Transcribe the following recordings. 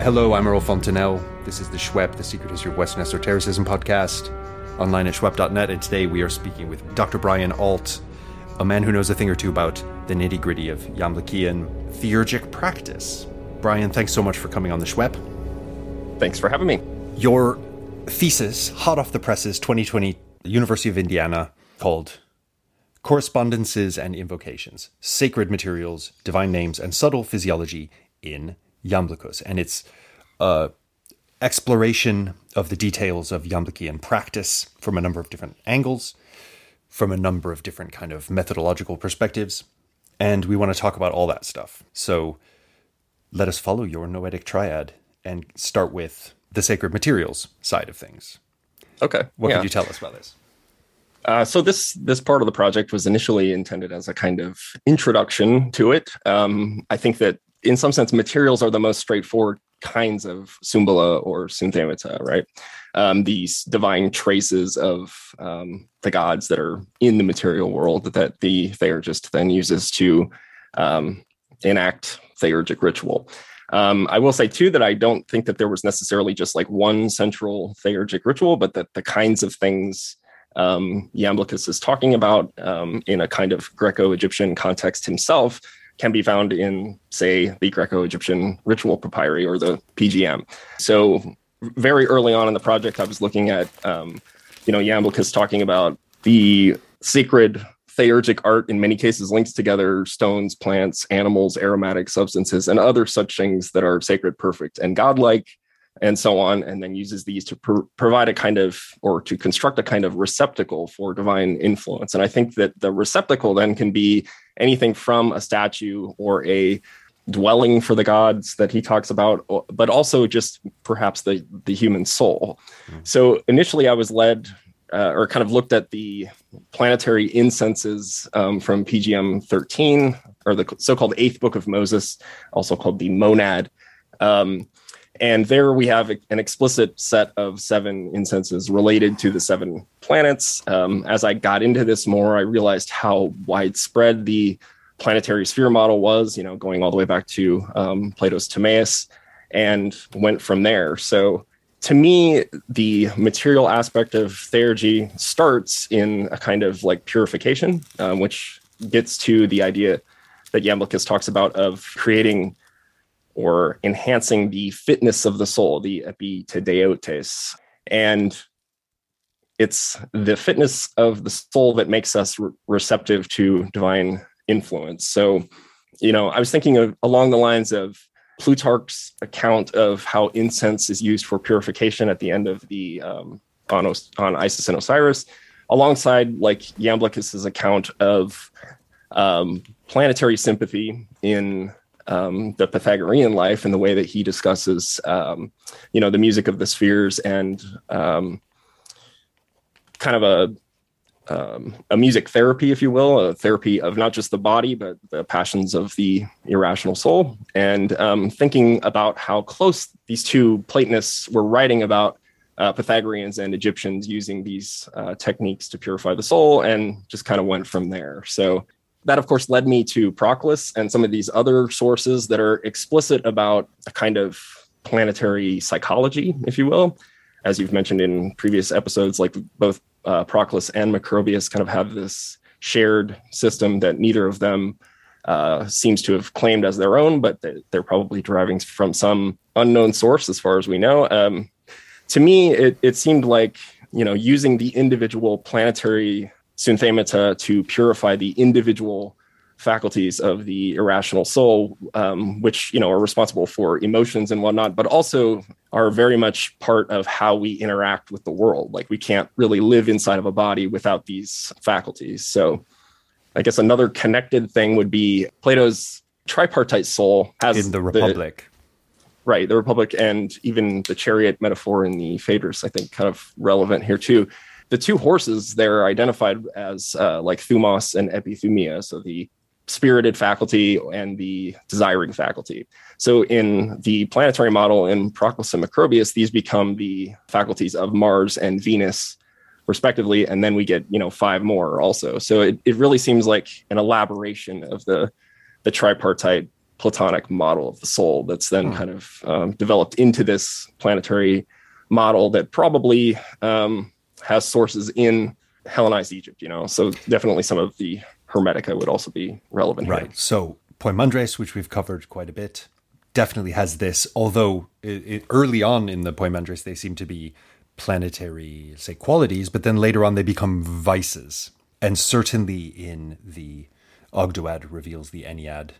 hello, I'm Earl Fontainelle. This is the SHWEP, the Secret History of Western Esotericism podcast, online at shwep.net. And today we are speaking with Dr. Brian Alt, a man who knows a thing or two about the nitty gritty of Iamblichian theurgic practice. Brian, thanks so much for coming on the SHWEP. Thanks for having me. Your thesis, hot off the presses, 2020, University of Indiana, called Correspondences and Invocations Sacred Materials, Divine Names, and Subtle Physiology in Iamblichus. And it's uh, exploration of the details of Iamblichian practice from a number of different angles, from a number of different kind of methodological perspectives. And we want to talk about all that stuff. So let us follow your noetic triad and start with the sacred materials side of things. Okay. What yeah. could you tell us about this? Uh, so this this part of the project was initially intended as a kind of introduction to it. Um, I think that in some sense, materials are the most straightforward kinds of Sumbola or Sunthemata, right? Um, these divine traces of um, the gods that are in the material world that the theurgist then uses to um, enact theurgic ritual. Um, I will say too that I don't think that there was necessarily just like one central theurgic ritual, but that the kinds of things um, Iamblichus is talking about um, in a kind of Greco-Egyptian context himself can be found in, say, the Greco-Egyptian ritual papyri or the PGM. So very early on in the project, I was looking at, um, you know, Iamblichus talking about the sacred theurgic art in many cases links together stones, plants, animals, aromatic substances, and other such things that are sacred, perfect, and godlike, and so on, and then uses these to pr- provide a kind of or to construct a kind of receptacle for divine influence. And I think that the receptacle then can be anything from a statue or a dwelling for the gods that he talks about, but also just perhaps the the human soul. Mm. So initially, I was led uh, or kind of looked at the planetary incenses um, from PGM 13, or the so-called Eighth Book of Moses, also called the Monad. Um, and there we have an explicit set of seven incenses related to the seven planets. Um, as I got into this more, I realized how widespread the planetary sphere model was, you know, going all the way back to um, Plato's Timaeus, and went from there. So to me, the material aspect of theurgy starts in a kind of like purification, um, which gets to the idea that Iamblichus talks about of creating or enhancing the fitness of the soul, the epitedeiotes. And it's the fitness of the soul that makes us re- receptive to divine influence. So, you know, I was thinking of along the lines of Plutarch's account of how incense is used for purification at the end of the um, on, Os- on Isis and Osiris, alongside like Iamblichus's account of um, planetary sympathy in um, the Pythagorean life and the way that he discusses, um, you know, the music of the spheres and um, kind of a um, a music therapy, if you will, a therapy of not just the body but the passions of the irrational soul, and um, thinking about how close these two Platonists were writing about uh, Pythagoreans and Egyptians using these uh, techniques to purify the soul, and just kind of went from there. So that of course led me to Proclus and some of these other sources that are explicit about a kind of planetary psychology, if you will. As you've mentioned in previous episodes, like both uh, Proclus and Macrobius kind of have this shared system that neither of them uh, seems to have claimed as their own, but they're probably deriving from some unknown source as far as we know. Um, to me, it, it seemed like, you know, using the individual planetary Sunthemata to purify the individual faculties of the irrational soul, um, which you know are responsible for emotions and whatnot, but also are very much part of how we interact with the world. Like we can't really live inside of a body without these faculties. So, I guess another connected thing would be Plato's tripartite soul has in the Republic. The, right, the Republic, and even the chariot metaphor in the Phaedrus, I think, kind of relevant here too the two horses they're identified as uh, like thumos and epithumia, so the spirited faculty and the desiring faculty. So in the planetary model in Proclus and Macrobius, these become the faculties of Mars and Venus respectively and then we get you know five more also so it, it really seems like an elaboration of the the tripartite Platonic model of the soul that's then hmm. kind of um, developed into this planetary model that probably um, has sources in Hellenized Egypt. You know, so definitely some of the Hermetica would also be relevant. Right. Here. So Poimandres, which we've covered quite a bit, definitely has this. Although it, it, early on in the Poimandres, they seem to be planetary, say, qualities, but then later on they become vices. And certainly in the Ogdoad reveals the Ennead,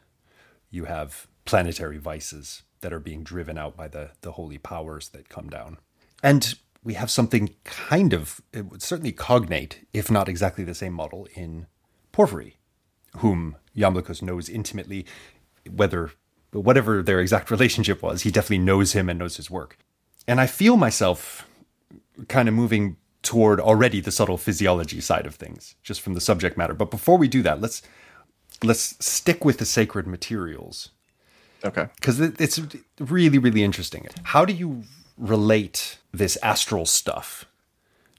you have planetary vices that are being driven out by the, the holy powers that come down. And we have something kind of, certainly cognate, if not exactly the same model, in Porphyry, whom Iamblichus knows intimately, whether whatever their exact relationship was, he definitely knows him and knows his work. And I feel myself kind of moving toward already the subtle physiology side of things, just from the subject matter. But before we do that, let's let's stick with the sacred materials. Okay. Because it's really, really interesting. How do you relate this astral stuff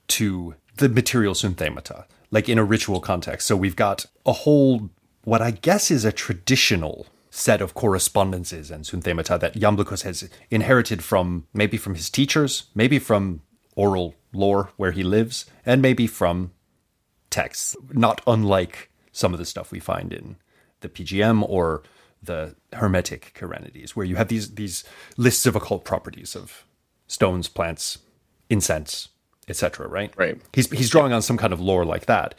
to the material synthemata, like in a ritual context? So we've got a whole, what I guess is a traditional set of correspondences and synthemata that Iamblichus has inherited from maybe from his teachers, maybe from oral lore where he lives, and maybe from texts, not unlike some of the stuff we find in the PGM or the Hermetic Kyranides, where you have these these lists of occult properties of stones, plants, incense, etc. Right? Right. He's he's drawing on some kind of lore like that,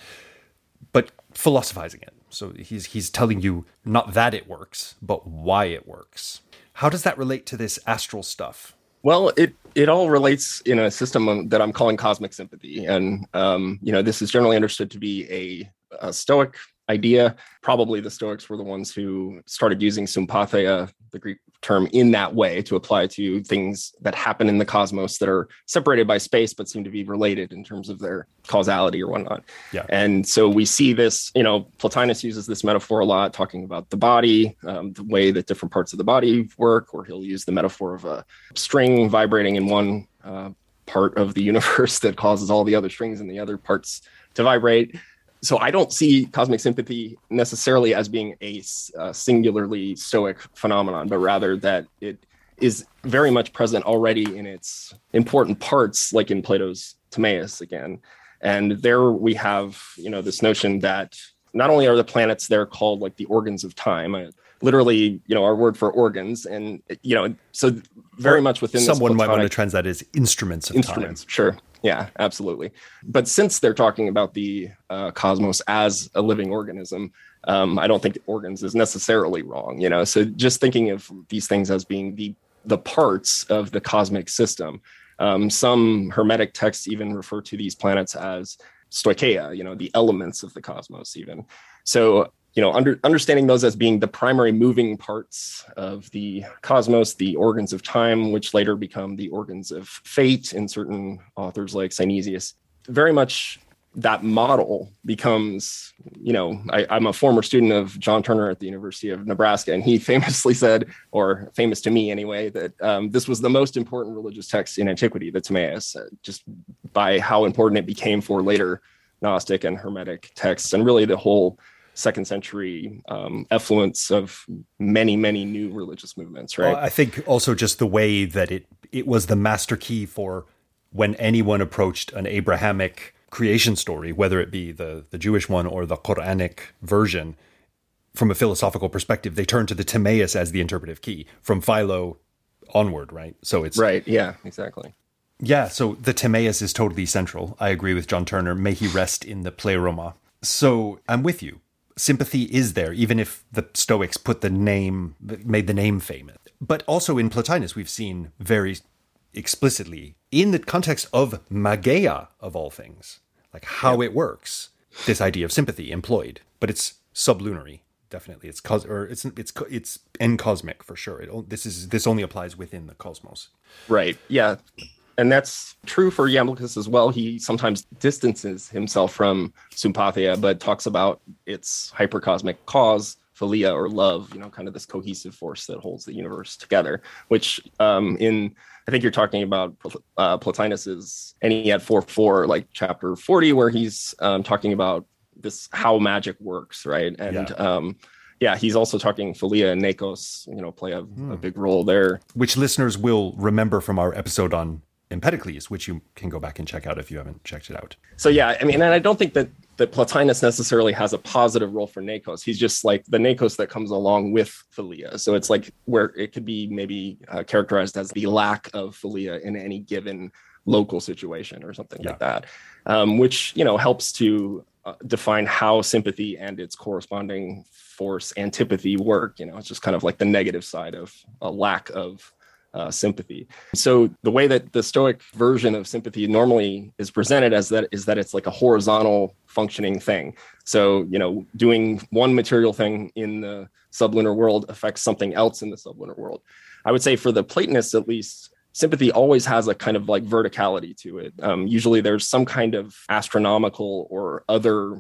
but philosophizing it. So he's he's telling you not that it works, but why it works. How does that relate to this astral stuff? Well, it it all relates in a system that I'm calling cosmic sympathy, and um, you know this is generally understood to be a, a Stoic idea. Probably the Stoics were the ones who started using sympatheia, the Greek term, in that way to apply to things that happen in the cosmos that are separated by space but seem to be related in terms of their causality or whatnot. Yeah. And so we see this, you know, Plotinus uses this metaphor a lot, talking about the body, um, the way that different parts of the body work, or he'll use the metaphor of a string vibrating in one uh, part of the universe that causes all the other strings in the other parts to vibrate so I don't see cosmic sympathy necessarily as being a, a singularly stoic phenomenon, but rather that it is very much present already in its important parts, like in Plato's Timaeus again. And there we have, you know, this notion that not only are the planets there called like the organs of time, uh, literally, you know, our word for organs, and you know, so very much within someone might want to translate as instruments of instruments, time. sure. Yeah, absolutely. But since they're talking about the uh, cosmos as a living organism, um, I don't think organs is necessarily wrong. You know, so just thinking of these things as being the the parts of the cosmic system. Um, some Hermetic texts even refer to these planets as stoicheia, you know, the elements of the cosmos, even. So you know, under, understanding those as being the primary moving parts of the cosmos, the organs of time, which later become the organs of fate in certain authors like Synesius, very much that model becomes, you know, I, am a former student of John Turner at the University of Nebraska, and he famously said, or famous to me anyway, that um, this was the most important religious text in antiquity, the Timaeus, uh, just by how important it became for later Gnostic and Hermetic texts, and really the whole second century um, effluence of many many new religious movements right? Well, i think also just the way that it it was the master key for when anyone approached an abrahamic creation story whether it be the the jewish one or the quranic version from a philosophical perspective they turn to the timaeus as the interpretive key from philo onward right? So it's right yeah exactly. Yeah so the timaeus is totally central. I agree with john turner. May he rest in the pleroma. So i'm with you sympathy is there, even if the Stoics put the name, made the name famous. But also in Plotinus, we've seen very explicitly, in the context of mageia, of all things, like how it works, this idea of sympathy employed. But it's sublunary, definitely. It's cos- or it's it's it's encosmic for sure. It, this is this only applies within the cosmos. Right. Yeah and that's true for Iamblichus as well. He sometimes distances himself from sympatheia, but talks about its hypercosmic cause, philia or love, you know, kind of this cohesive force that holds the universe together, which um, in I think you're talking about uh, Plotinus's Ennead 4 4, like chapter 40, where he's um, talking about this how magic works, right? And yeah. um, yeah, he's also talking Philia and Neikos, you know, play a, hmm. a big role there. Which listeners will remember from our episode on Empedocles, which you can go back and check out if you haven't checked it out. So yeah, I mean, and I don't think that that Plotinus necessarily has a positive role for Neikos. He's just like the Neikos that comes along with Philia. So it's like where it could be maybe uh, characterized as the lack of Philia in any given local situation or something yeah. like that, um, which you know helps to uh, define how sympathy and its corresponding force antipathy work. You know, it's just kind of like the negative side of a lack of uh, sympathy. So the way that the Stoic version of sympathy normally is presented as that is that it's like a horizontal functioning thing. So you know, doing one material thing in the sublunar world affects something else in the sublunar world. I would say for the Platonists, at least, sympathy always has a kind of like verticality to it. Um, usually, there's some kind of astronomical or other,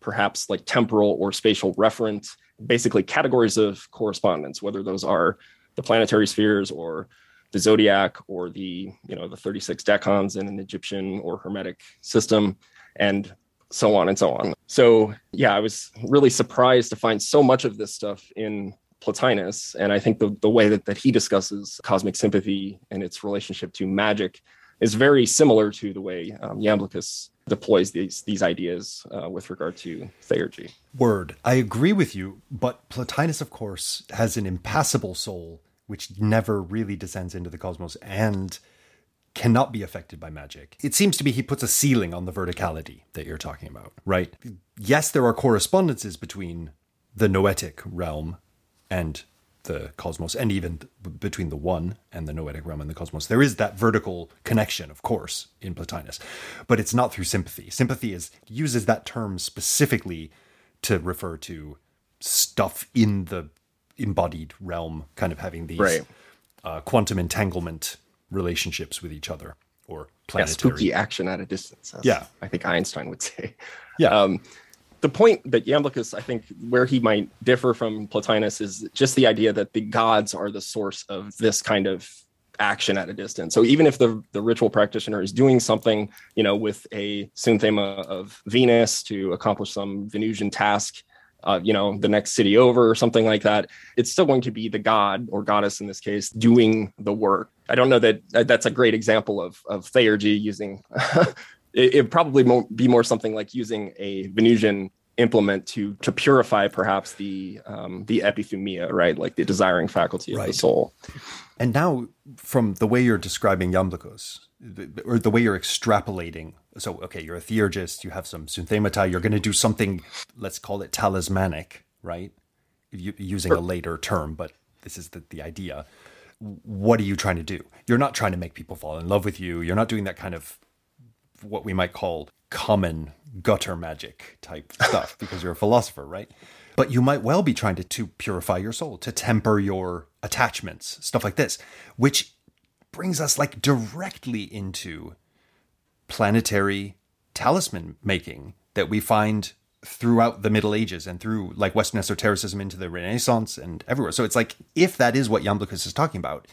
perhaps like temporal or spatial reference, basically categories of correspondence, whether those are the planetary spheres or the zodiac or the you know the 36 decans in an Egyptian or Hermetic system, and so on and so on. So yeah, I was really surprised to find so much of this stuff in Plotinus, and I think the the way that that he discusses cosmic sympathy and its relationship to magic is very similar to the way um, Iamblichus deploys these these ideas uh, with regard to theurgy. Word, I agree with you, but Plotinus, of course, has an impassible soul which never really descends into the cosmos and cannot be affected by magic. It seems to be he puts a ceiling on the verticality that you're talking about, right? Yes, there are correspondences between the noetic realm and the cosmos, and even between the one and the noetic realm and the cosmos. There is that vertical connection, of course, in Plotinus, but it's not through sympathy. Sympathy is uses that term specifically to refer to stuff in the embodied realm, kind of having these right. uh, quantum entanglement relationships with each other or planetary yeah, spooky action at a distance. yeah, I think Einstein would say. Yeah. Um, the point that Iamblichus, I think, where he might differ from Plotinus is just the idea that the gods are the source of this kind of action at a distance. So even if the the ritual practitioner is doing something, you know, with a synthema of Venus to accomplish some Venusian task, uh, you know, the next city over or something like that, it's still going to be the god or goddess in this case doing the work. I don't know that that's a great example of of theurgy using. it, it probably won't be more something like using a Venusian implement to to purify perhaps the um, the epithumia, right, like the desiring faculty of right. the soul. And now, from the way you're describing Iamblichus, or the way you're extrapolating. So, okay, you're a theurgist, you have some synthemata, you're going to do something, let's call it talismanic, right? using a later term, but this is the, the idea. What are you trying to do? You're not trying to make people fall in love with you. You're not doing that kind of what we might call common gutter magic type stuff because you're a philosopher, right? But you might well be trying to, to purify your soul, to temper your attachments, stuff like this, which brings us like directly into planetary talisman making that we find throughout the Middle Ages and through like Western esotericism into the Renaissance and everywhere. So it's like if that is what Iamblichus is talking about,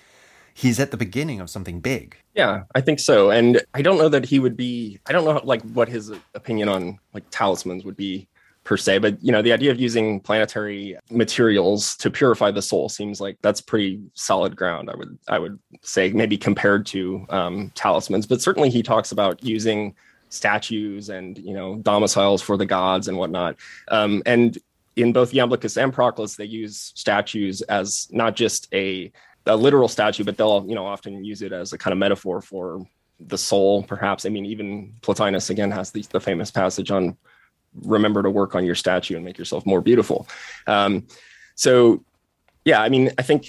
he's at the beginning of something big. Yeah, I think so. And I don't know that he would be I don't know like what his opinion on like talismans would be per se but you know the idea of using planetary materials to purify the soul seems like that's pretty solid ground i would i would say maybe compared to um, talismans but certainly he talks about using statues and you know domiciles for the gods and whatnot um, and in both Iamblichus and Proclus, they use statues as not just a, a literal statue, but they'll you know often use it as a kind of metaphor for the soul, perhaps. I mean, even Plotinus again has the, the famous passage on remember to work on your statue and make yourself more beautiful. Um, so, yeah, I mean, I think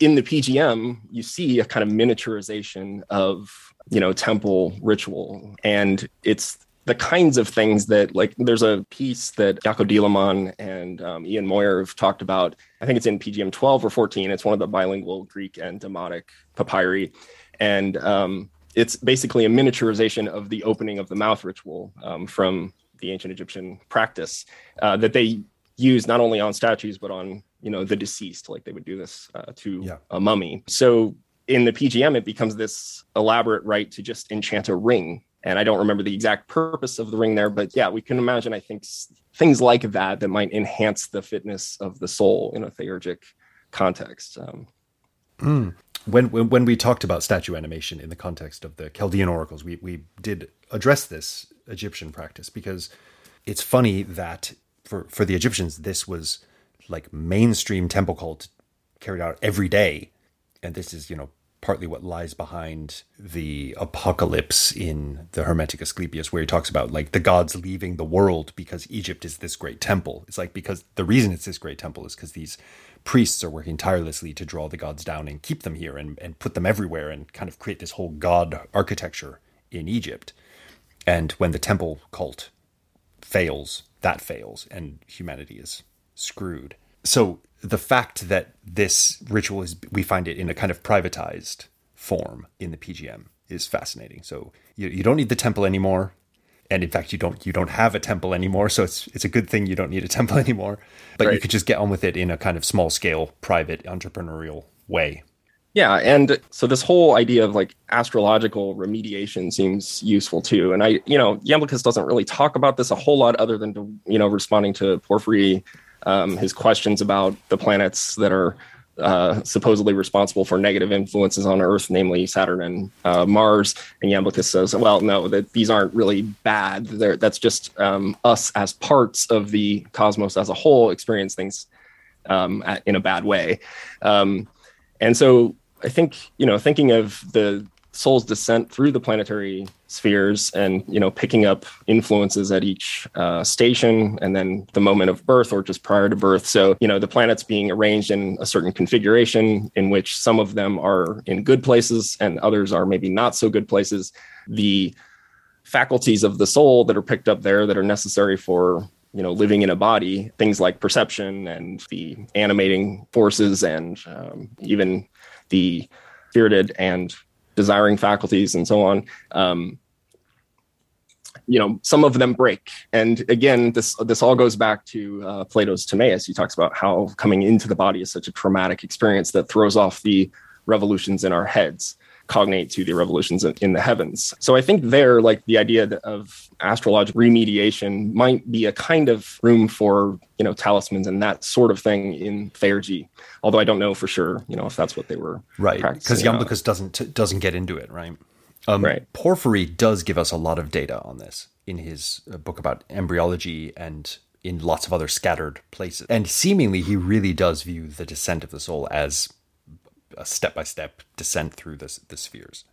in the PGM you see a kind of miniaturization of you know temple ritual, and it's the kinds of things that like there's a piece that Jaco Dieleman and um, Ian Moyer have talked about. I think it's in PGM 12 or 14. It's one of the bilingual Greek and Demotic papyri, and um, it's basically a miniaturization of the opening of the mouth ritual um, from the ancient Egyptian practice uh, that they use not only on statues but on you know the deceased, like they would do this uh, to yeah. a mummy. So in the PGM, it becomes this elaborate rite to just enchant a ring And I don't remember the exact purpose of the ring there, but yeah, we can imagine, I think, things like that that might enhance the fitness of the soul in a theurgic context. Um, mm. When, when, when we talked about statue animation in the context of the Chaldean oracles, we we did address this Egyptian practice because it's funny that for for the Egyptians this was like mainstream temple cult carried out every day, and this is you know partly what lies behind the apocalypse in the Hermetic Asclepius, where he talks about like the gods leaving the world because Egypt is this great temple. It's like because the reason it's this great temple is because these priests are working tirelessly to draw the gods down and keep them here and, and put them everywhere and kind of create this whole god architecture in Egypt. And when the temple cult fails, that fails, and humanity is screwed. So the fact that this ritual is, we find it in a kind of privatized form in the PGM is fascinating. So you, you don't need the temple anymore. And in fact, you don't you don't have a temple anymore, so it's it's a good thing you don't need a temple anymore. But right. you could just get on with it in a kind of small scale, private, entrepreneurial way. Yeah, and so this whole idea of like astrological remediation seems useful too. And I, you know, Iamblichus doesn't really talk about this a whole lot, other than to, you know responding to Porphyry um, his questions about the planets that are uh, supposedly responsible for negative influences on Earth, namely Saturn and uh, Mars. And Iamblichus says, well, no, that these aren't really bad. They're, that's just um, us as parts of the cosmos as a whole experience things um, at, in a bad way. Um, and so I think, you know, thinking of the soul's descent through the planetary spheres and you know picking up influences at each uh, station and then the moment of birth or just prior to birth. So you know the planets being arranged in a certain configuration in which some of them are in good places and others are maybe not so good places. The faculties of the soul that are picked up there that are necessary for you know living in a body things like perception and the animating forces and um, even the spirited and desiring faculties and so on um, you know some of them break. And again this this all goes back to uh, plato's timaeus. He talks about how coming into the body is such a traumatic experience that throws off the revolutions in our heads cognate to the revolutions in the heavens. So I think there, like the idea of astrological remediation might be a kind of room for, you know, talismans and that sort of thing in theurgy. Although I don't know for sure, you know, if that's what they were right because Iamblichus doesn't doesn't get into it, right? Um, right. Porphyry does give us a lot of data on this in his uh, book about embryology and in lots of other scattered places. And seemingly, he really does view the descent of the soul as a step by step descent through the, the spheres.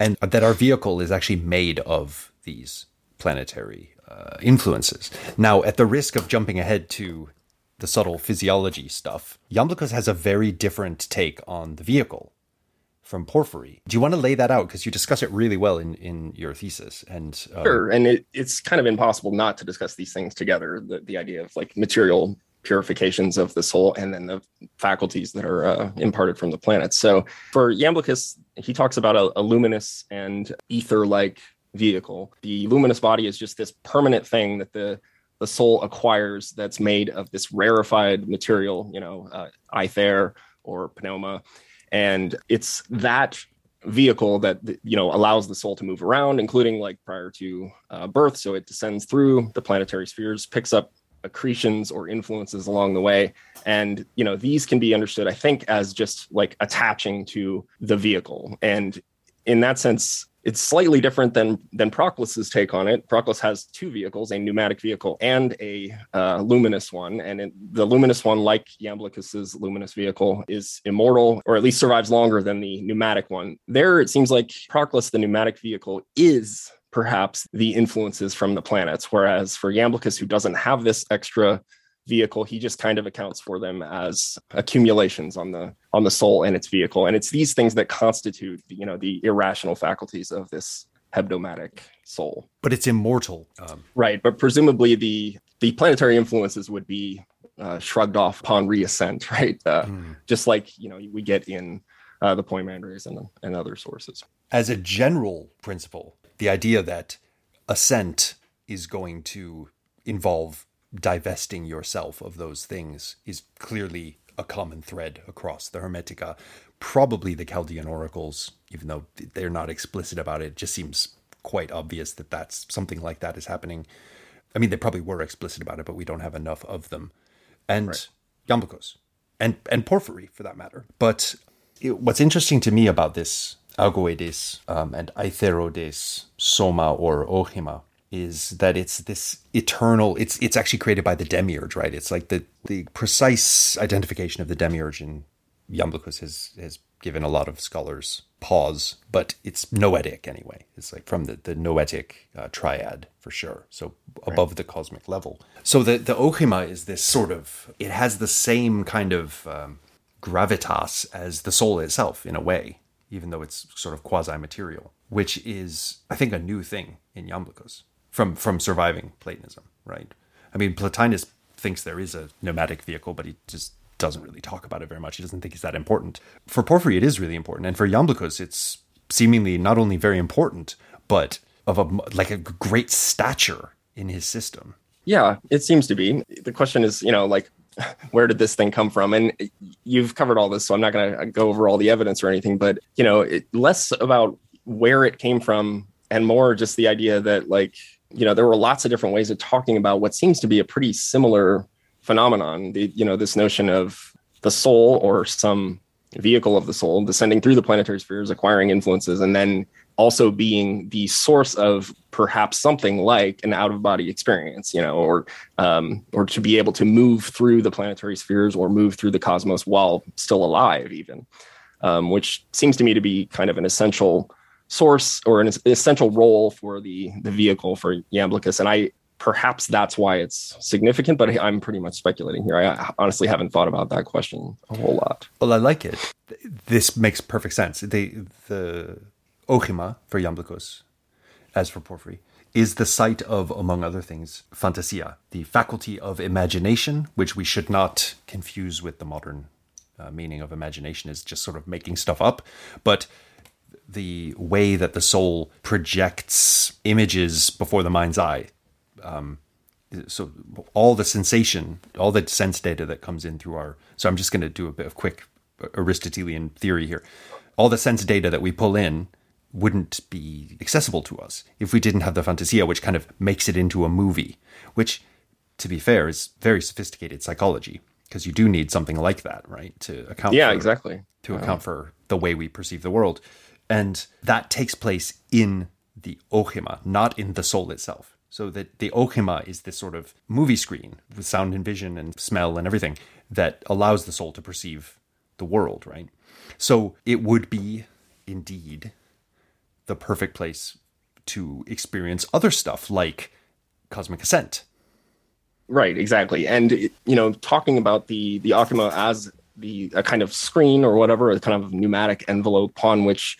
And that our vehicle is actually made of these planetary uh, influences. Now, at the risk of jumping ahead to the subtle physiology stuff, Iamblichus has a very different take on the vehicle from Porphyry. Do you want to lay that out? Because you discuss it really well in, in your thesis. And um, sure, and it, it's kind of impossible not to discuss these things together. The, the idea of like material purifications of the soul and then the faculties that are uh, imparted from the planets. So for Iamblichus, he talks about a, a luminous and ether-like vehicle. The luminous body is just this permanent thing that the the soul acquires that's made of this rarefied material, you know, uh, ether or pneuma, and it's that vehicle that you know allows the soul to move around including like prior to uh, birth so it descends through the planetary spheres picks up accretions or influences along the way and you know these can be understood i think as just like attaching to the vehicle and in that sense it's slightly different than than Proclus's take on it. Proclus has two vehicles, a pneumatic vehicle and a uh, luminous one. And it, the luminous one, like Iamblichus's luminous vehicle, is immortal, or at least survives longer than the pneumatic one. There, it seems like Proclus, the pneumatic vehicle, is perhaps the influences from the planets. Whereas for Iamblichus, who doesn't have this extra vehicle, he just kind of accounts for them as accumulations on the on the soul and its vehicle. And it's these things that constitute, you know, the irrational faculties of this hebdomadic soul. But it's immortal, um, right? But presumably the the planetary influences would be uh, shrugged off upon reascent, right? Uh, mm. Just like you know we get in uh, the Poimandres and and other sources. As a general principle, the idea that ascent is going to involve divesting yourself of those things is clearly a common thread across the Hermetica. Probably the Chaldean oracles, even though they're not explicit about it, just seems quite obvious that that's something like that is happening. I mean, they probably were explicit about it, but we don't have enough of them. And right. And and Porphyry for that matter. But it, what's interesting to me about this Augoeides um, and Aetherodes Soma or Ochema is that it's this eternal it's it's actually created by the demiurge right? It's like the the precise identification of the demiurge in Iamblichus has has given a lot of scholars pause but it's noetic anyway. It's like from the the noetic uh, triad for sure. So above right. the cosmic level. So the the ochema is this sort of it has the same kind of um, gravitas as the soul itself in a way even though it's sort of quasi material which is i think a new thing in Iamblichus from from surviving Platonism, right? I mean, Plotinus thinks there is a nomadic vehicle, but he just doesn't really talk about it very much. He doesn't think it's that important. For Porphyry, it is really important, and for Iamblichus, it's seemingly not only very important, but of a like a great stature in his system. Yeah, it seems to be. The question is, you know, like where did this thing come from? And you've covered all this, so I'm not going to go over all the evidence or anything, but you know, it, less about where it came from and more just the idea that like you know, there were lots of different ways of talking about what seems to be a pretty similar phenomenon. The, you know, this notion of the soul or some vehicle of the soul descending through the planetary spheres, acquiring influences, and then also being the source of perhaps something like an out of body experience, you know, or um, or to be able to move through the planetary spheres or move through the cosmos while still alive, even, um, which seems to me to be kind of an essential source or an essential role for the the vehicle for Iamblichus, and I perhaps that's why it's significant. But I'm pretty much speculating here. I honestly haven't thought about that question a whole lot. Well, I like it. This makes perfect sense. The Ochema for Iamblichus, as for Porphyry, is the site of, among other things, fantasia, the faculty of imagination, which we should not confuse with the modern uh, meaning of imagination, is just sort of making stuff up, but the way that the soul projects images before the mind's eye. Um, so all the sensation, all the sense data that comes in through our. So I'm just going to do a bit of quick Aristotelian theory here. All the sense data that we pull in wouldn't be accessible to us if we didn't have the fantasia, which kind of makes it into a movie. Which, to be fair, is very sophisticated psychology because you do need something like that, right, to account. Yeah, for, exactly. To account for the way we perceive the world. And that takes place in the Ochema, not in the soul itself. So that the Ochema is this sort of movie screen with sound and vision and smell and everything that allows the soul to perceive the world, right? So it would be indeed the perfect place to experience other stuff like cosmic ascent. Right, exactly. And you know, talking about the the Ochema as the a kind of screen or whatever, a kind of pneumatic envelope upon which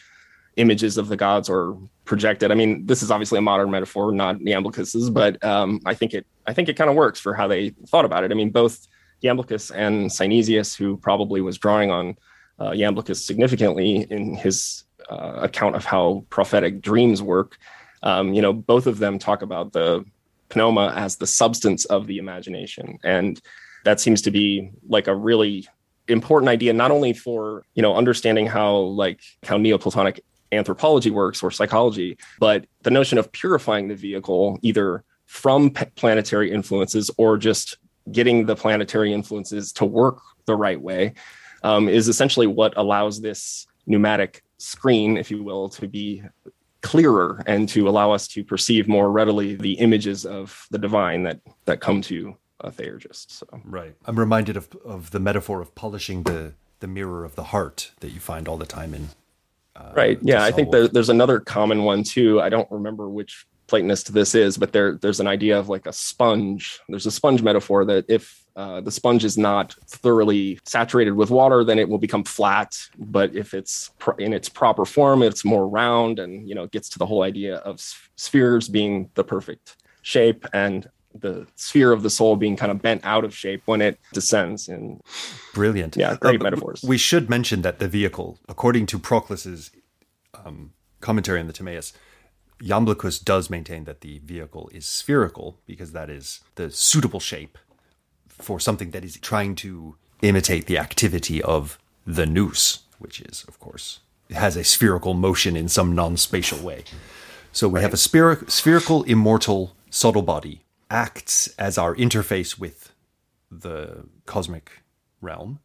images of the gods are projected. I mean, this is obviously a modern metaphor, not Iamblichus's, but um, I think it I think it kind of works for how they thought about it. I mean, both Iamblichus and Synesius, who probably was drawing on uh, Iamblichus significantly in his uh, account of how prophetic dreams work, um, you know, both of them talk about the pneuma as the substance of the imagination, and that seems to be like a really important idea not only for you know understanding how like how neoplatonic anthropology works or psychology, but the notion of purifying the vehicle either from planetary influences or just getting the planetary influences to work the right way um, is essentially what allows this pneumatic screen, if you will, to be clearer and to allow us to perceive more readily the images of the divine that that come to a theurgist. So right, I'm reminded of of the metaphor of polishing the the mirror of the heart that you find all the time in uh, right. Yeah, I think there, there's another common one too. I don't remember which Platonist this is, but there there's an idea of like a sponge. There's a sponge metaphor that if uh, the sponge is not thoroughly saturated with water, then it will become flat. But if it's in its proper form, it's more round, and you know, it gets to the whole idea of spheres being the perfect shape and the sphere of the soul being kind of bent out of shape when it descends. And brilliant, yeah, great uh, metaphors. We should mention that the vehicle, according to Proclus's um, commentary on the Timaeus, Iamblichus does maintain that the vehicle is spherical because that is the suitable shape for something that is trying to imitate the activity of the nous, which is, of course, has a spherical motion in some non-spatial way. So we right. have a spher- spherical, immortal, subtle body acts as our interface with the cosmic realm.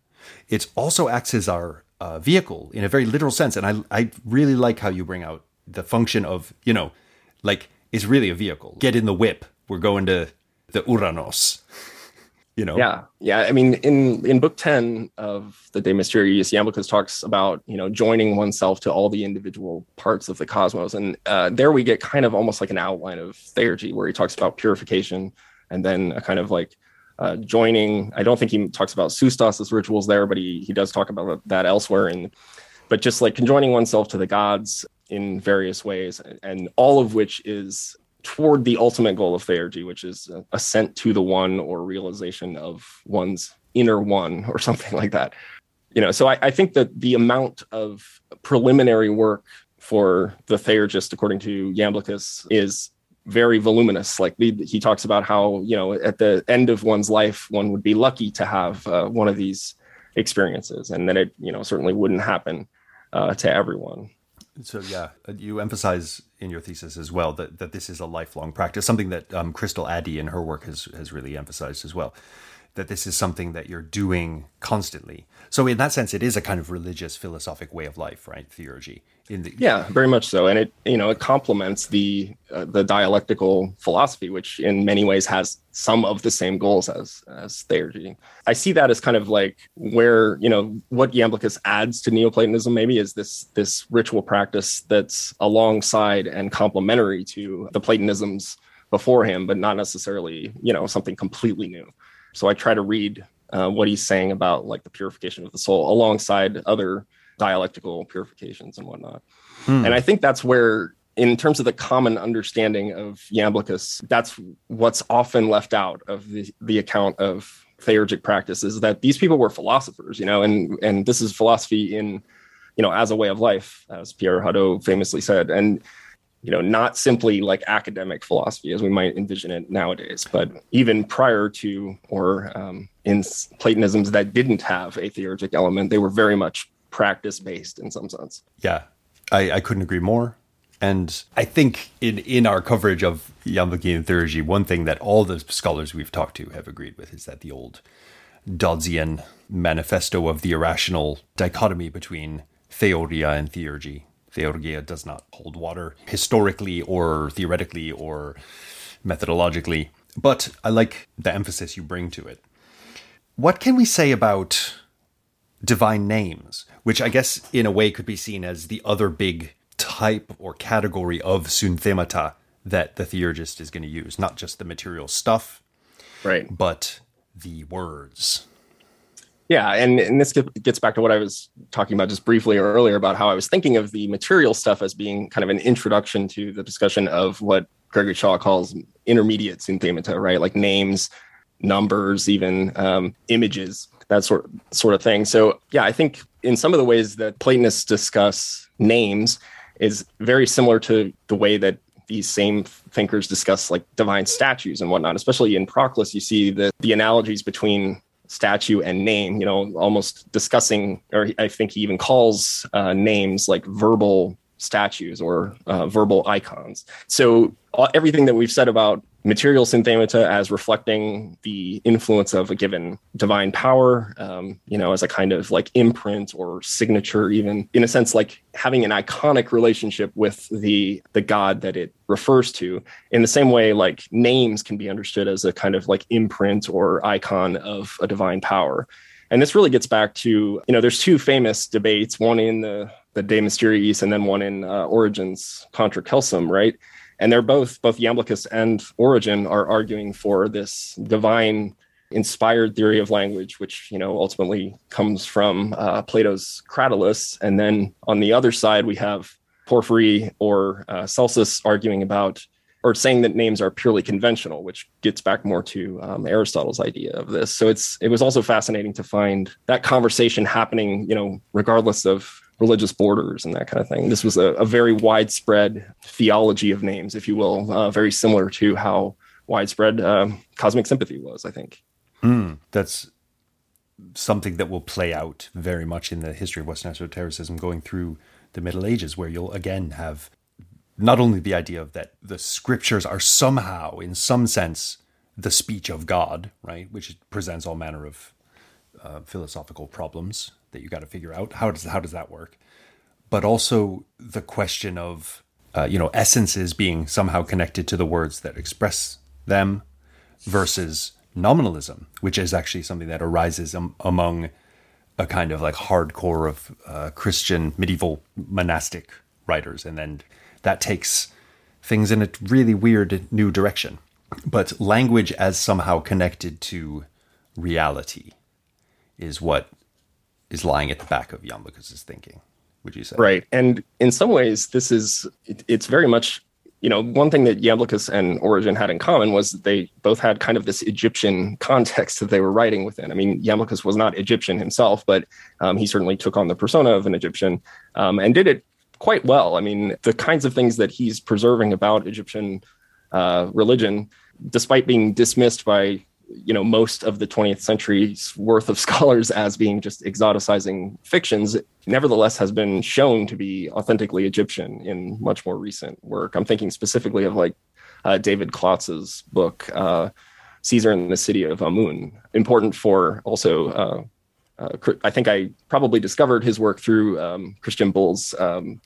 It also acts as our uh, vehicle in a very literal sense. And I, I really like how you bring out the function of, you know, like it's really a vehicle. Get in the whip. We're going to the Uranos. You know? Yeah. Yeah. I mean, in, in book 10 of the De Mysteriis, Iamblichus talks about, you know, joining oneself to all the individual parts of the cosmos. And uh, there we get kind of almost like an outline of theurgy where he talks about purification and then a kind of like uh, joining. I don't think he talks about Sustas rituals there, but he he does talk about that elsewhere. And but just like conjoining oneself to the gods in various ways, and all of which is toward the ultimate goal of theurgy, which is ascent to the one or realization of one's inner one or something like that. You know, so I, I think that the amount of preliminary work for the theurgist, according to Iamblichus, is very voluminous. Like he talks about how you know at the end of one's life, one would be lucky to have uh, one of these experiences, and then it you know certainly wouldn't happen uh, to everyone. So yeah, uh, you emphasize in your thesis as well that, that this is a lifelong practice, something that um, Crystal Addey in her work has has really emphasized as well that this is something that you're doing constantly. So in that sense, it is a kind of religious, philosophic way of life, right? Theurgy. In the yeah, very much so, and it you know it complements the uh, the dialectical philosophy, which in many ways has some of the same goals as as theurgy. I see that as kind of like where you know what Iamblichus adds to Neoplatonism maybe is this this ritual practice that's alongside and complementary to the Platonisms before him, but not necessarily you know something completely new. So I try to read uh, what he's saying about like the purification of the soul alongside other dialectical purifications and whatnot. Hmm. And I think that's where, in terms of the common understanding of Iamblichus, that's what's often left out of the, the account of theurgic practice is that these people were philosophers, you know, and and this is philosophy in, you know, as a way of life, as Pierre Hadot famously said. And you know, not simply like academic philosophy as we might envision it nowadays, but even prior to or um, in Platonisms that didn't have a theurgic element, they were very much practice based in some sense. Yeah, I, I couldn't agree more. And I think in, in our coverage of Iamblichian theurgy, one thing that all the scholars we've talked to have agreed with is that the old Dodsian manifesto of the irrational dichotomy between theoria and theurgy Theurgia does not hold water historically or theoretically or methodologically, but I like the emphasis you bring to it. What can we say about divine names, which I guess in a way could be seen as the other big type or category of synthemata that the theurgist is going to use, not just the material stuff, right, but the words. Yeah, and, and this gets back to what I was talking about just briefly earlier about how I was thinking of the material stuff as being kind of an introduction to the discussion of what Gregory Shaw calls intermediate synthemata, right? Like names, numbers, even um, images, that sort sort of thing. So yeah, I think in some of the ways that Platonists discuss names is very similar to the way that these same thinkers discuss like divine statues and whatnot. Especially in Proclus, you see the the analogies between statue and name, you know, almost discussing, or I think he even calls uh, names like verbal statues or uh, verbal icons. So all, everything that we've said about material synthemata as reflecting the influence of a given divine power, um, you know, as a kind of like imprint or signature, even in a sense, like having an iconic relationship with the the god that it refers to. In the same way, like names can be understood as a kind of like imprint or icon of a divine power. And this really gets back to, you know, there's two famous debates, one in the the De Mysteriis and then one in uh, Origen's Contra Celsum, right? And they're both both Iamblichus and Origen are arguing for this divine inspired theory of language, which you know ultimately comes from uh, Plato's Cratylus, and then on the other side we have Porphyry or uh, Celsus arguing about or saying that names are purely conventional, which gets back more to um, Aristotle's idea of this. So it's it was also fascinating to find that conversation happening, you know, regardless of religious borders and that kind of thing. This was a, a very widespread theology of names, if you will, uh, very similar to how widespread um, cosmic sympathy was, I think. Mm, that's something that will play out very much in the history of Western esotericism going through the Middle Ages, where you'll again have not only the idea of that the scriptures are somehow, in some sense, the speech of God, right, which presents all manner of uh, philosophical problems that you got to figure out. How does how does that work? But also the question of uh, you know essences being somehow connected to the words that express them versus nominalism, which is actually something that arises am- among a kind of like hardcore of uh, Christian medieval monastic writers, and then that takes things in a really weird new direction. But language as somehow connected to reality is what is lying at the back of Jan thinking. Would you say? Right, and in some ways, this is it, it's very much you know, one thing that Iamblichus and Origen had in common was that they both had kind of this Egyptian context that they were writing within. I mean, Iamblichus was not Egyptian himself, but um, he certainly took on the persona of an Egyptian um, and did it quite well. I mean, the kinds of things that he's preserving about Egyptian uh, religion, despite being dismissed by you know most of the 20th century's worth of scholars as being just exoticizing fictions nevertheless has been shown to be authentically egyptian in much more recent work. I'm thinking specifically of like uh, david klotz's book uh, caesar in the city of amun important for also uh, uh i think i probably discovered his work through um, christian bull's um,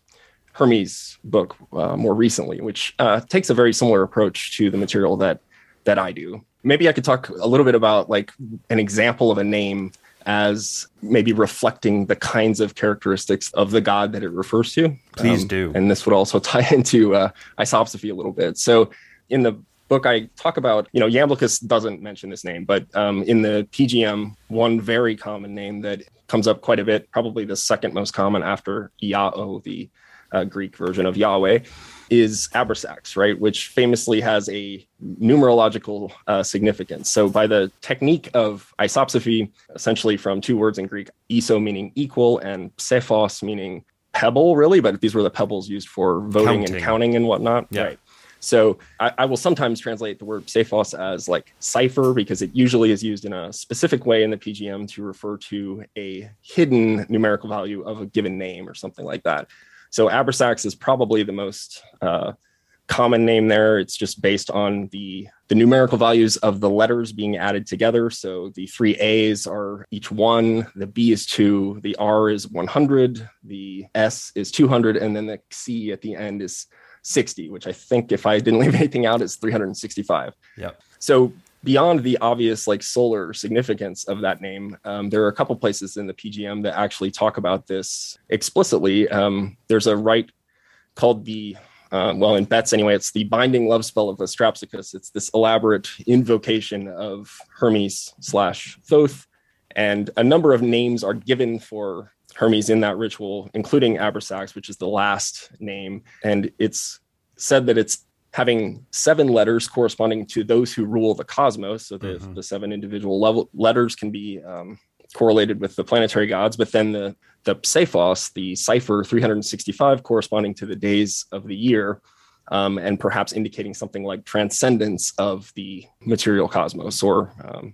hermes book uh, more recently which uh, takes a very similar approach to the material that that i do maybe I could talk a little bit about like an example of a name as maybe reflecting the kinds of characteristics of the god that it refers to. Please um, do. And this would also tie into uh, isopsephy a little bit. So in the book, I talk about, you know, Iamblichus doesn't mention this name, but um, in the PGM, one very common name that comes up quite a bit, probably the second most common after Iao, the uh, Greek version of Yahweh, is Abrasax, right, which famously has a numerological uh, significance. So, by the technique of isopsephy, essentially from two words in Greek, iso meaning equal and psephos meaning pebble, really, but these were the pebbles used for voting counting. and counting and whatnot. Yeah. Right. So I, I, will sometimes translate the word psephos as like cipher because it usually is used in a specific way in the PGM to refer to a hidden numerical value of a given name or something like that. So Abrasax is probably the most uh, common name there. It's just based on the the numerical values of the letters being added together. So the three A's are each one, the B is two, the R is 100, the S is 200, and then the C at the end is 60, which I think if I didn't leave anything out is 365. Yeah. So beyond the obvious like solar significance of that name, um, there are a couple places in the PGM that actually talk about this explicitly. Um, there's a rite called the uh, well, in Betz anyway, it's the binding love spell of Astrapsoukos. It's this elaborate invocation of Hermes slash Thoth, and a number of names are given for Hermes in that ritual, including Abrasax, which is the last name. And it's said that it's having seven letters corresponding to those who rule the cosmos. So the, mm-hmm. the seven individual level letters can be um, correlated with the planetary gods, but then the the Psephos, the cipher 365, corresponding to the days of the year, um, and perhaps indicating something like transcendence of the material cosmos or um,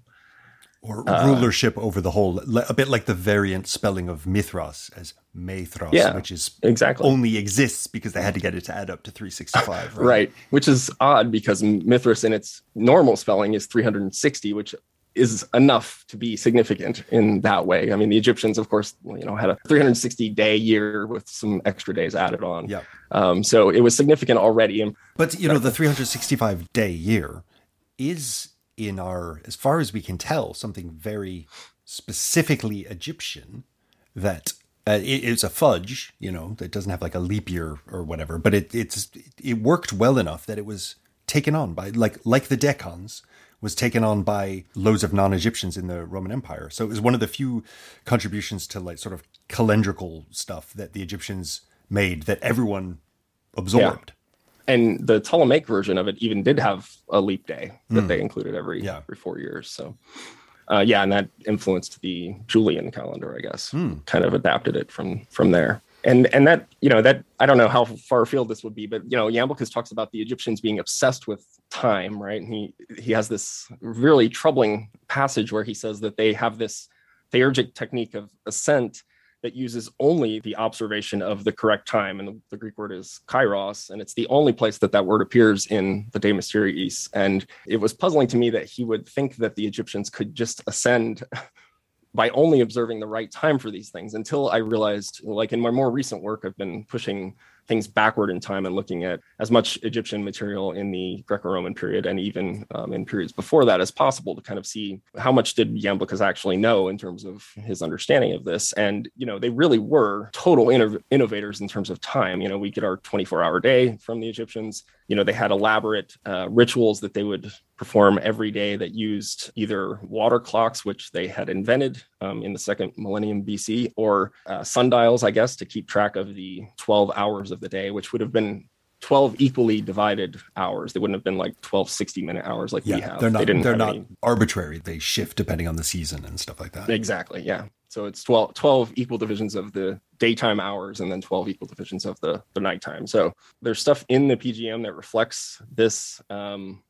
or uh, rulership over the whole, a bit like the variant spelling of Mithras as Meithras, yeah, which is exactly only exists because they had to get it to add up to 365. Right? right, which is odd because Mithras in its normal spelling is 360, which is enough to be significant in that way. I mean, the Egyptians, of course, you know, had a 360 day year with some extra days added on. Yeah. Um, so it was significant already. But you know, the 365 day year is in our, as far as we can tell, something very specifically Egyptian that uh, it, it's a fudge, you know, that doesn't have like a leap year or whatever, but it it's it worked well enough that it was taken on by like like the decans was taken on by loads of non-Egyptians in the Roman Empire. So it was one of the few contributions to like sort of calendrical stuff that the Egyptians made that everyone absorbed. Yeah and the Ptolemaic version of it even did have a leap day that mm. they included every yeah. every four years. So, uh, yeah, and that influenced the Julian calendar, I guess. Mm. Kind of adapted it from from there. And and that you know that I don't know how far afield this would be, but you know Iamblichus talks about the Egyptians being obsessed with time, right? And he he has this really troubling passage where he says that they have this theurgic technique of ascent that uses only the observation of the correct time. And the, the, Greek word is kairos. And it's the only place that that word appears in the De Mysteriis. And it was puzzling to me that he would think that the Egyptians could just ascend by only observing the right time for these things until I realized, like in my more recent work, I've been pushing things backward in time and looking at as much Egyptian material in the Greco-Roman period and even um, in periods before that as possible to kind of see how much did Iamblichus actually know in terms of his understanding of this. And you know, they really were total inno- innovators in terms of time. You know, we get our 24-hour day from the Egyptians. You know, they had elaborate uh, rituals that they would perform every day that used either water clocks, which they had invented um, in the second millennium BC, or uh, sundials, I guess, to keep track of the 12 hours of the day, which would have been 12 equally divided hours. They wouldn't have been like 12 60 minute hours like yeah, we have. They're not, they they're not any... arbitrary. They shift depending on the season and stuff like that. Exactly. Yeah. So it's 12, 12 equal divisions of the daytime hours and then 12 equal divisions of the, the nighttime. So there's stuff in the PGM that reflects this um,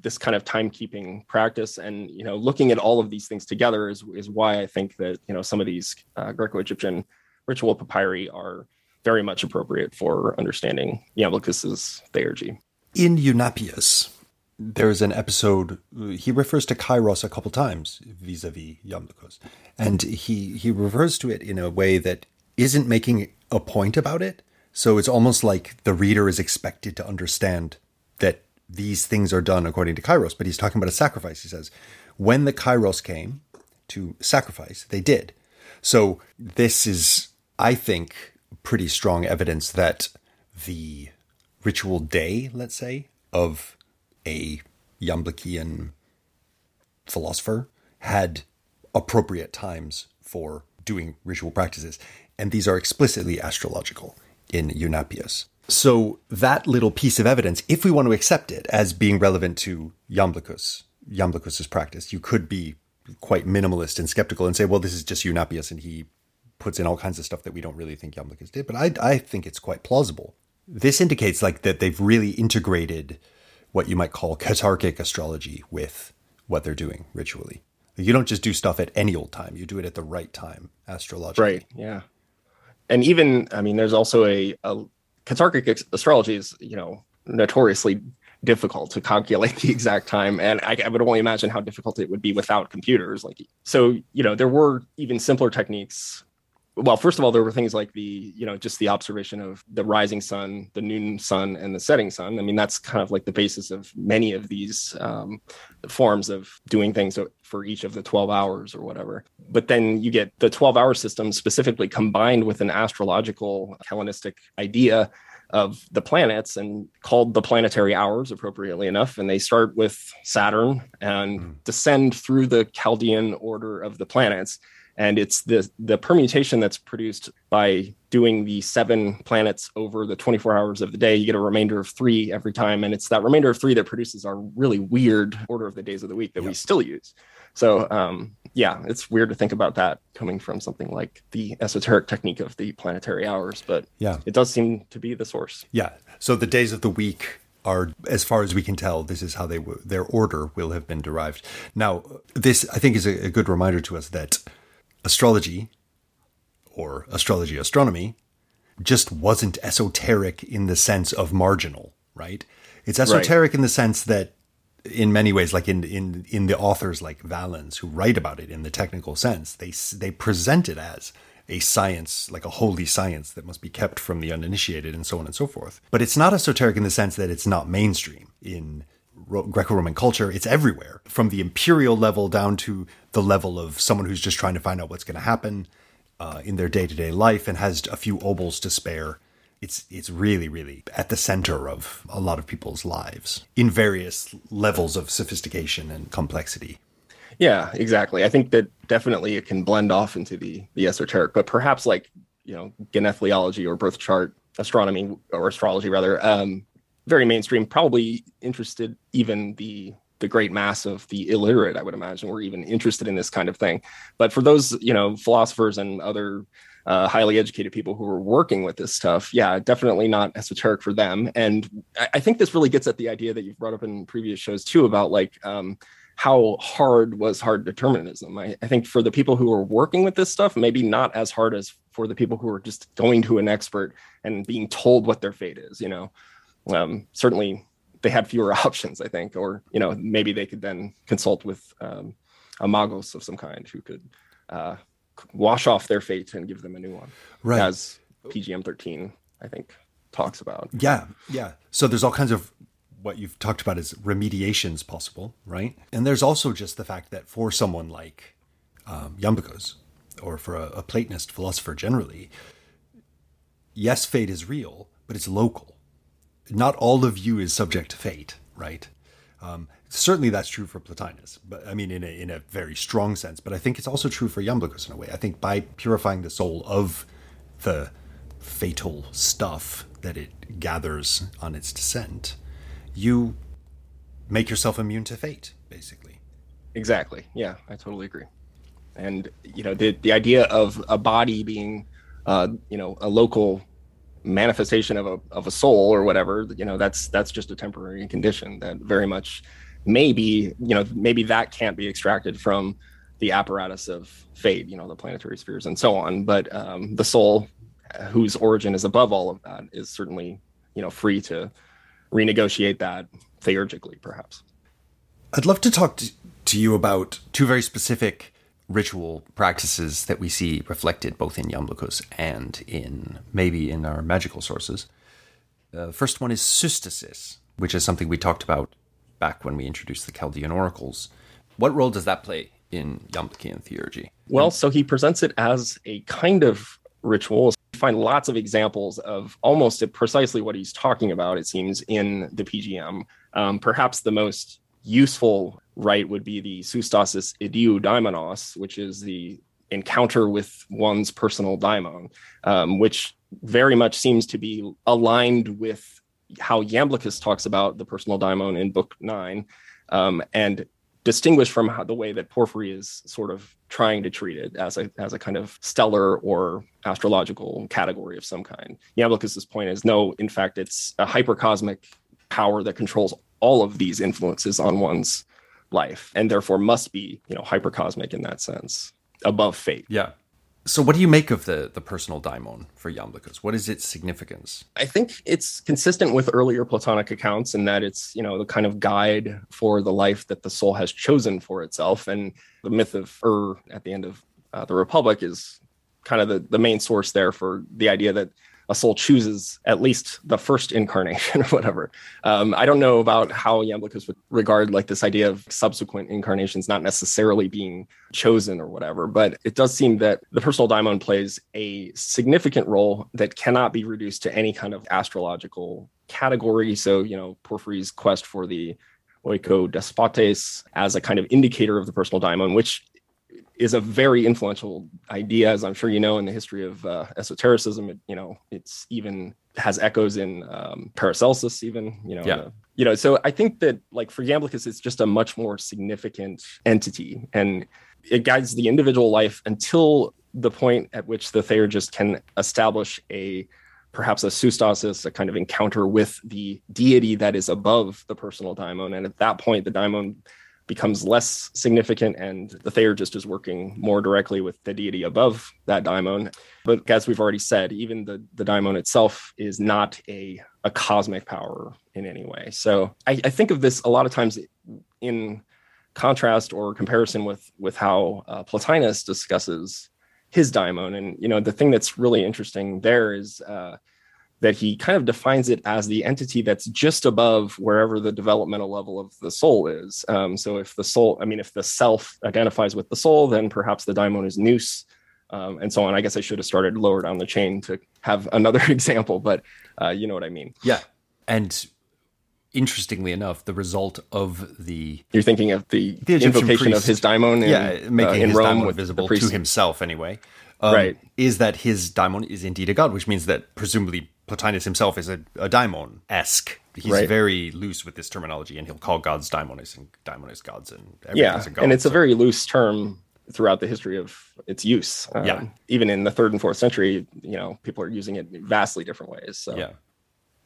this kind of timekeeping practice and you know looking at all of these things together is is why i think that you know some of these uh, greco-egyptian ritual papyri are very much appropriate for understanding Iamblichus's theurgy in eunapius there's an episode he refers to kairos a couple times vis-a-vis Iamblichus and he he refers to it in a way that isn't making a point about it so it's almost like the reader is expected to understand that these things are done according to Kairos, but he's talking about a sacrifice. He says, when the Kairos came to sacrifice, they did. So this is, I think, pretty strong evidence that the ritual day, let's say, of a Iamblichian philosopher had appropriate times for doing ritual practices. And these are explicitly astrological in Eunapius. So that little piece of evidence, if we want to accept it as being relevant to Iamblichus, Iamblichus's practice, you could be quite minimalist and skeptical and say, well, this is just Eunapius and he puts in all kinds of stuff that we don't really think Iamblichus did. But I, I think it's quite plausible. This indicates like that they've really integrated what you might call katarchic astrology with what they're doing ritually. You don't just do stuff at any old time; you do it at the right time astrologically. Right. Yeah. And even, I mean, there's also a, a Katarchic astrology is, you know, notoriously difficult to calculate the exact time and I, I, would only imagine how difficult it would be without computers like so you know there were even simpler techniques well first of all there were things like the you know just the observation of the rising sun the noon sun and the setting sun. I mean that's kind of like the basis of many of these um, forms of doing things for each of the 12 hours or whatever. But then you get the 12 hour system specifically combined with an astrological hellenistic idea of the planets and called the planetary hours appropriately enough and they start with saturn and mm. descend through the chaldean order of the planets and it's the the permutation that's produced by doing the seven planets over the 24 hours of the day. You get a remainder of three every time. And it's that remainder of three that produces our really weird order of the days of the week that yep. we still use. So um, yeah it's weird to think about that coming from something like the esoteric technique of the planetary hours but yeah. it does seem to be the source. Yeah. So the days of the week are, as far as we can tell, this is how they w- their order will have been derived. Now, this I think is a, a good reminder to us that astrology or astrology astronomy just wasn't esoteric in the sense of marginal, right? It's esoteric right. in the sense that in many ways, like in, in, in the authors like Valens who write about it in the technical sense, they, they present it as a science, like a holy science that must be kept from the uninitiated and so on and so forth. But it's not esoteric in the sense that it's not mainstream in Greco-Roman culture. It's everywhere, from the imperial level down to the level of someone who's just trying to find out what's going to happen uh, in their day-to-day life and has a few obols to spare. It's it's really really at the center of a lot of people's lives in various levels of sophistication and complexity. Yeah, exactly. I think that definitely it can blend off into the the esoteric, but perhaps like you know genethliology or birth chart astronomy or astrology rather um, very mainstream, probably interested even the the great mass of the illiterate, I would imagine, were even interested in this kind of thing. But for those, you know, philosophers and other uh, highly educated people who were working with this stuff, yeah, definitely not esoteric for them. And I, I think this really gets at the idea that you've brought up in previous shows too about like um, how hard was hard determinism. I, I, think for the people who were working with this stuff, maybe not as hard as for the people who are just going to an expert and being told what their fate is. You know, um, certainly they had fewer options, I think, or you know maybe they could then consult with um, a magos of some kind who could uh, wash off their fate and give them a new one, right? As PGM 13, I think, talks about. Yeah, yeah. So there's all kinds of what you've talked about is remediations possible, right? And there's also just the fact that for someone like um, or for a, a Platonist philosopher generally, yes, fate is real, but it's local. Not all of you is subject to fate, right? Um, certainly that's true for Plotinus, but I mean in a in a very strong sense. But I think it's also true for Iamblichus in a way. I think by purifying the soul of the fatal stuff that it gathers on its descent, you make yourself immune to fate, basically. Exactly. Yeah, I totally agree. And you know, the the idea of a body being, uh, you know, a local manifestation of a of a soul or whatever, you know, that's that's just a temporary condition that very much maybe you know maybe that can't be extracted from the apparatus of fate, you know, the planetary spheres and so on. But um, the soul, whose origin is above all of that, is certainly you know free to renegotiate that theurgically, perhaps. I'd love to talk to, to you about two very specific ritual practices that we see reflected both in Iamblichus and in maybe in our magical sources. Uh, first one is systasis, which is something we talked about back when we introduced the Chaldean oracles. What role does that play in Iamblichian theurgy? Well, so he presents it as a kind of ritual. You find lots of examples of almost precisely what he's talking about, it seems, in the PGM. Um, perhaps the most useful rite would be the sustasis Idiou Daimonos, which is the encounter with one's personal daimon, um, which very much seems to be aligned with how Iamblichus talks about the personal daimon in Book Nine, um, and distinguished from how, the way that Porphyry is sort of trying to treat it as a as a kind of stellar or astrological category of some kind. Iamblichus's point is no, in fact, it's a hypercosmic power that controls all of these influences on one's life and therefore must be you know hypercosmic in that sense above fate yeah so what do you make of the the personal daimon for Iamblichus? What is its significance? I think it's consistent with earlier Platonic accounts in that it's, you know, the kind of guide for the life that the soul has chosen for itself. And the myth of Ur at the end of uh, the Republic is kind of the, the main source there for the idea that a soul chooses at least the first incarnation or whatever. Um, I don't know about how Iamblichus would regard like this idea of subsequent incarnations not necessarily being chosen or whatever, but it does seem that the personal daimon plays a significant role that cannot be reduced to any kind of astrological category. So, you know, Porphyry's quest for the oiko despotes as a kind of indicator of the personal daimon, which is a very influential idea, as I'm sure you know, in the history of uh, esotericism. It, you know, it's even has echoes in um, Paracelsus, even you know, yeah. The, you know. So I think that like for Iamblichus, it's just a much more significant entity, and it guides the individual life until the point at which the theurgist can establish a perhaps a systasis, a kind of encounter with the deity that is above the personal daimon, and at that point, the daimon becomes less significant and the theurgist is working more directly with the deity above that daimon. But as we've already said, even the, the daimon itself is not a, a cosmic power in any way. So I, I think of this a lot of times in contrast or comparison with with how uh, Plotinus discusses his daimon. And you know, the thing that's really interesting there is uh, that he kind of defines it as the entity that's just above wherever the developmental level of the soul is. Um, so if the soul, I mean, if the self identifies with the soul, then perhaps the daimon is nous. Um, and so on. I guess I should have started lower down the chain to have another example, but uh, you know what I mean. Yeah. And interestingly enough, the result of the you're thinking of the, the invocation priest, of his daimon, in, yeah, making uh, in his Rome daimon visible to himself anyway, um, right? Is that his daimon is indeed a god, which means that presumably Plotinus himself is a, a daimon esque. He's right. very loose with this terminology, and he'll call gods daimones and daimones gods, and yeah, god, and it's so. a very loose term throughout the history of its use. Um, yeah, even in the third and fourth century, you know, people are using it in vastly different ways. So yeah,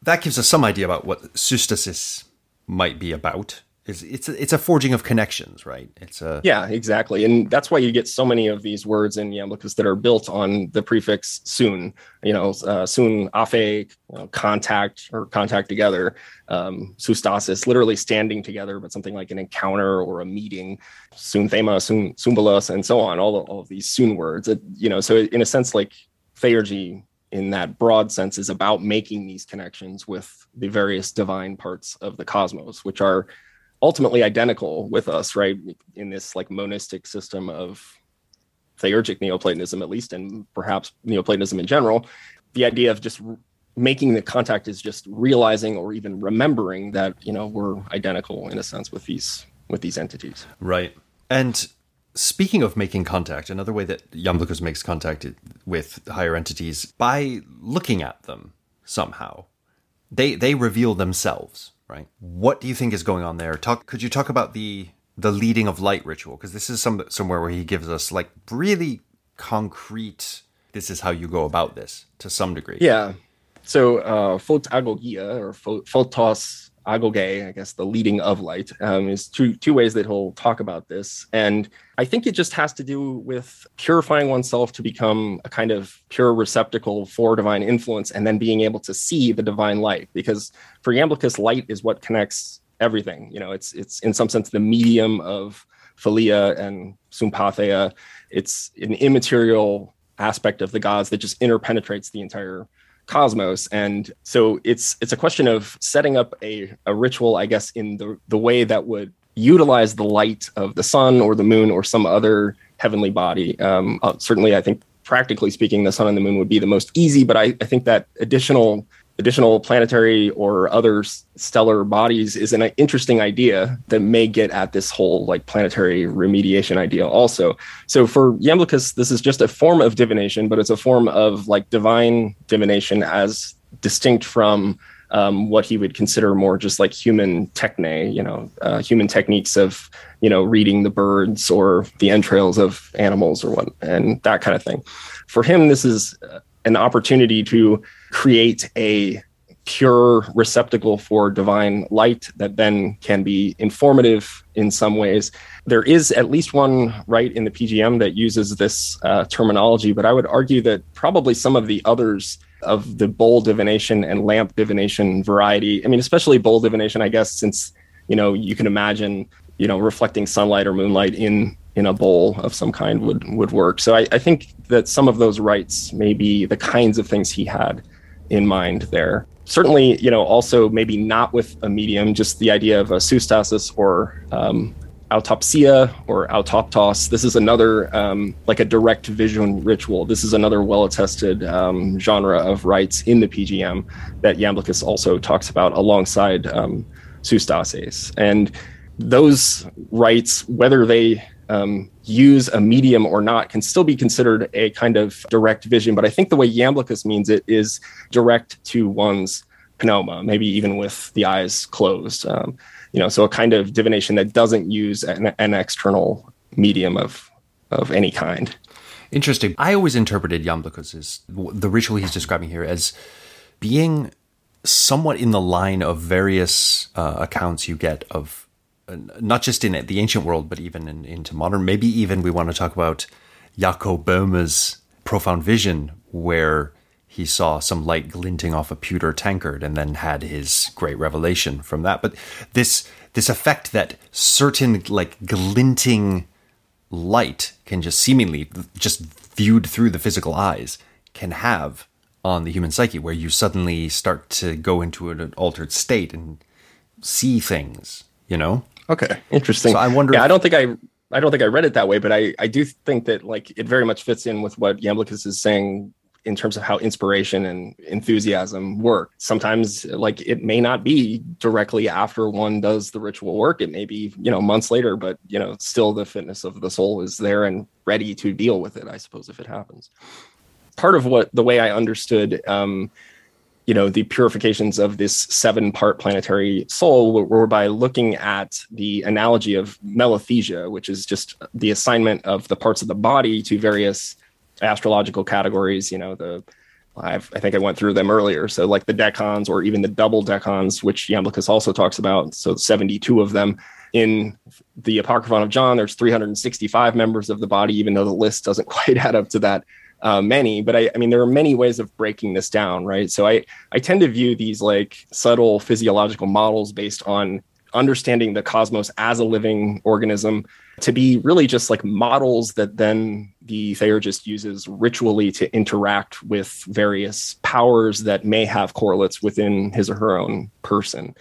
that gives us some idea about what systasis might be about. It's it's a, it's a forging of connections, right? It's a yeah, exactly, and that's why you get so many of these words in Iamblichus that are built on the prefix "soon." You know, uh, "soon afe," you know, contact or contact together. Um, "Sustasis," literally standing together, but something like an encounter or a meeting. "Soon thema," "soon sumbalos," and so on. All of, all of these "soon" words. It, you know, so in a sense, like theurgy in that broad sense is about making these connections with the various divine parts of the cosmos, which are ultimately identical with us, right? In this like monistic system of theurgic Neoplatonism, at least, and perhaps Neoplatonism in general, the idea of just making the contact is just realizing or even remembering that you know we're identical in a sense with these with these entities. Right. And speaking of making contact, another way that Iamblichus makes contact with higher entities by looking at them somehow. They they reveal themselves right? What do you think is going on there? Talk. Could you talk about the the leading of light ritual? Because this is some somewhere where he gives us like really concrete. This is how you go about this to some degree. Yeah. So uh, photagogia or photos agoge, I guess the leading of light, um, is two two ways that he'll talk about this. And I think it just has to do with purifying oneself to become a kind of pure receptacle for divine influence, and then being able to see the divine light. Because for Iamblichus, light is what connects everything. You know, it's it's in some sense the medium of philia and sympatheia. It's an immaterial aspect of the gods that just interpenetrates the entire cosmos. And so it's it's a question of setting up a, a ritual i guess in the the way that would utilize the light of the sun or the moon or some other heavenly body. Um, uh, certainly i think practically speaking the sun and the moon would be the most easy but i, I think that additional additional planetary or other stellar bodies is an interesting idea that may get at this whole like planetary remediation idea also. So for Iamblichus, this is just a form of divination, but it's a form of like divine divination as distinct from um, what he would consider more just like human techne, you know, uh, human techniques of, you know, reading the birds or the entrails of animals or what, and that kind of thing. For him, this is an opportunity to create a pure receptacle for divine light that then can be informative in some ways. There is at least one rite in the PGM that uses this uh, terminology, but I would argue that probably some of the others of the bowl divination and lamp divination variety, I mean, especially bowl divination, I guess, since you know you can imagine you know reflecting sunlight or moonlight in in a bowl of some kind would would work. So I, I think that some of those rites may be the kinds of things he had in mind there. Certainly, you know, also maybe not with a medium, just the idea of a sustasis or um, autopsia or autoptos. This is another um, like a direct vision ritual. This is another well-attested um, genre of rites in the PGM that Iamblichus also talks about alongside um. And those rites, whether they um, use a medium or not can still be considered a kind of direct vision. But I think the way Iamblichus means it is direct to one's pneuma, maybe even with the eyes closed. Um, you know, so a kind of divination that doesn't use an, an external medium of of any kind. Interesting. I always interpreted Iamblichus as the ritual he's describing here as being somewhat in the line of various uh, accounts you get of Uh, not just in the ancient world, but even in, into modern. Maybe even we want to talk about Jacob Boehme's profound vision, where he saw some light glinting off a pewter tankard, and then had his great revelation from that. But this this effect that certain like glinting light can just seemingly just viewed through the physical eyes can have on the human psyche, where you suddenly start to go into an altered state and see things you know Okay, interesting. So I wonder. Yeah, if- I don't think I. I don't think I read it that way, but I, I do think that like it very much fits in with what Iamblichus is saying in terms of how inspiration and enthusiasm work. Sometimes like it may not be directly after one does the ritual work. It may be, you know, months later, but you know, still the fitness of the soul is there and ready to deal with it, I suppose, if it happens. Part of what the way I understood um, you know the purifications of this seven part planetary soul were, by looking at the analogy of melothesia which is just the assignment of the parts of the body to various astrological categories you know the I've, i think i went through them earlier. So like the decans or even the double decans which Iamblichus also talks about so 72 of them. In the Apocryphon of John, there's 365 members of the body, even though the list doesn't quite add up to that uh, many. But I, I mean, there are many ways of breaking this down, right? So I, I tend to view these like subtle physiological models based on understanding the cosmos as a living organism to be really just like models that then the theurgist uses ritually to interact with various powers that may have correlates within his or her own person.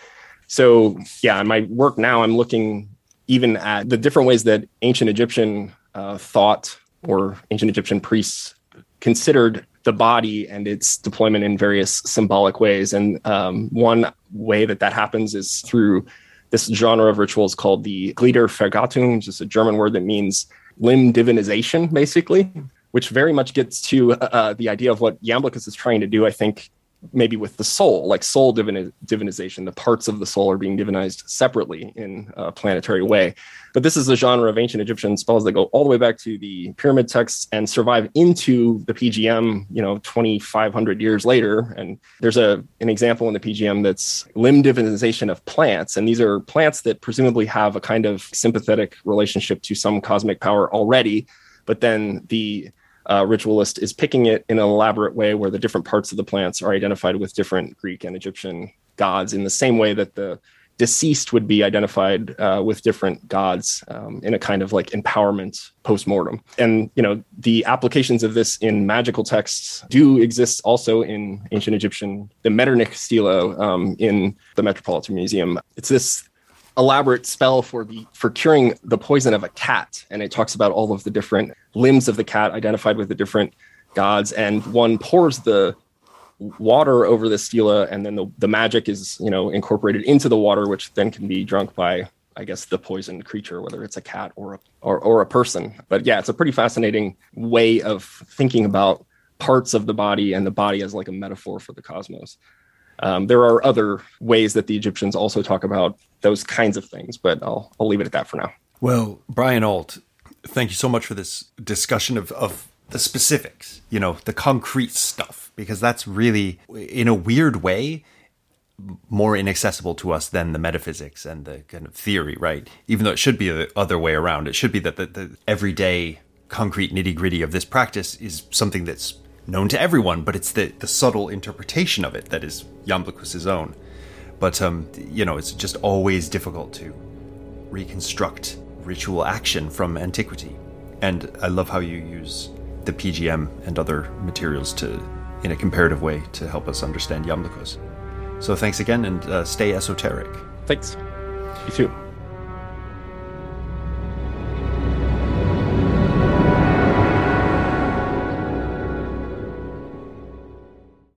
So, yeah, in my work now, I'm looking even at the different ways that ancient Egyptian uh, thought or ancient Egyptian priests considered the body and its deployment in various symbolic ways. And um, one way that that happens is through this genre of rituals called the Gliedervergottung, which is a German word that means limb divinization, basically, which very much gets to uh, the idea of what Iamblichus is trying to do, I think, maybe with the soul, like soul divini- divinization. The parts of the soul are being divinized separately in a planetary way. But this is a genre of ancient Egyptian spells that go all the way back to the pyramid texts and survive into the PGM, you know, 2,500 years later. And there's a an example in the PGM that's limb divinization of plants. And these are plants that presumably have a kind of sympathetic relationship to some cosmic power already. But then the uh, ritualist is picking it in an elaborate way where the different parts of the plants are identified with different Greek and Egyptian gods in the same way that the deceased would be identified uh, with different gods um, in a kind of like empowerment post-mortem. And you know the applications of this in magical texts do exist also in ancient egyptian the metternich stela um, in the metropolitan museum. It's this elaborate spell for the for curing the poison of a cat. And it talks about all of the different limbs of the cat identified with the different gods. And one pours the water over the stela and then the, the magic is you know incorporated into the water which then can be drunk by i guess the poisoned creature whether it's a cat or a or, or a person. But yeah it's a pretty fascinating way of thinking about parts of the body and the body as like a metaphor for the cosmos um, there are other ways that the Egyptians also talk about those kinds of things, but I'll I'll leave it at that for now. Well, Brian Alt, thank you so much for this discussion of, of the specifics, you know, the concrete stuff, because that's really, in a weird way, more inaccessible to us than the metaphysics and the kind of theory, right? Even though it should be the other way around. It should be that the, the everyday concrete nitty gritty of this practice is something that's known to everyone, but it's the, the subtle interpretation of it that is Iamblichus's own. But, um, you know, it's just always difficult to reconstruct ritual action from antiquity. And I love how you use the PGM and other materials to, in a comparative way, to help us understand Iamblichus. So thanks again and uh, stay esoteric. Thanks. You too.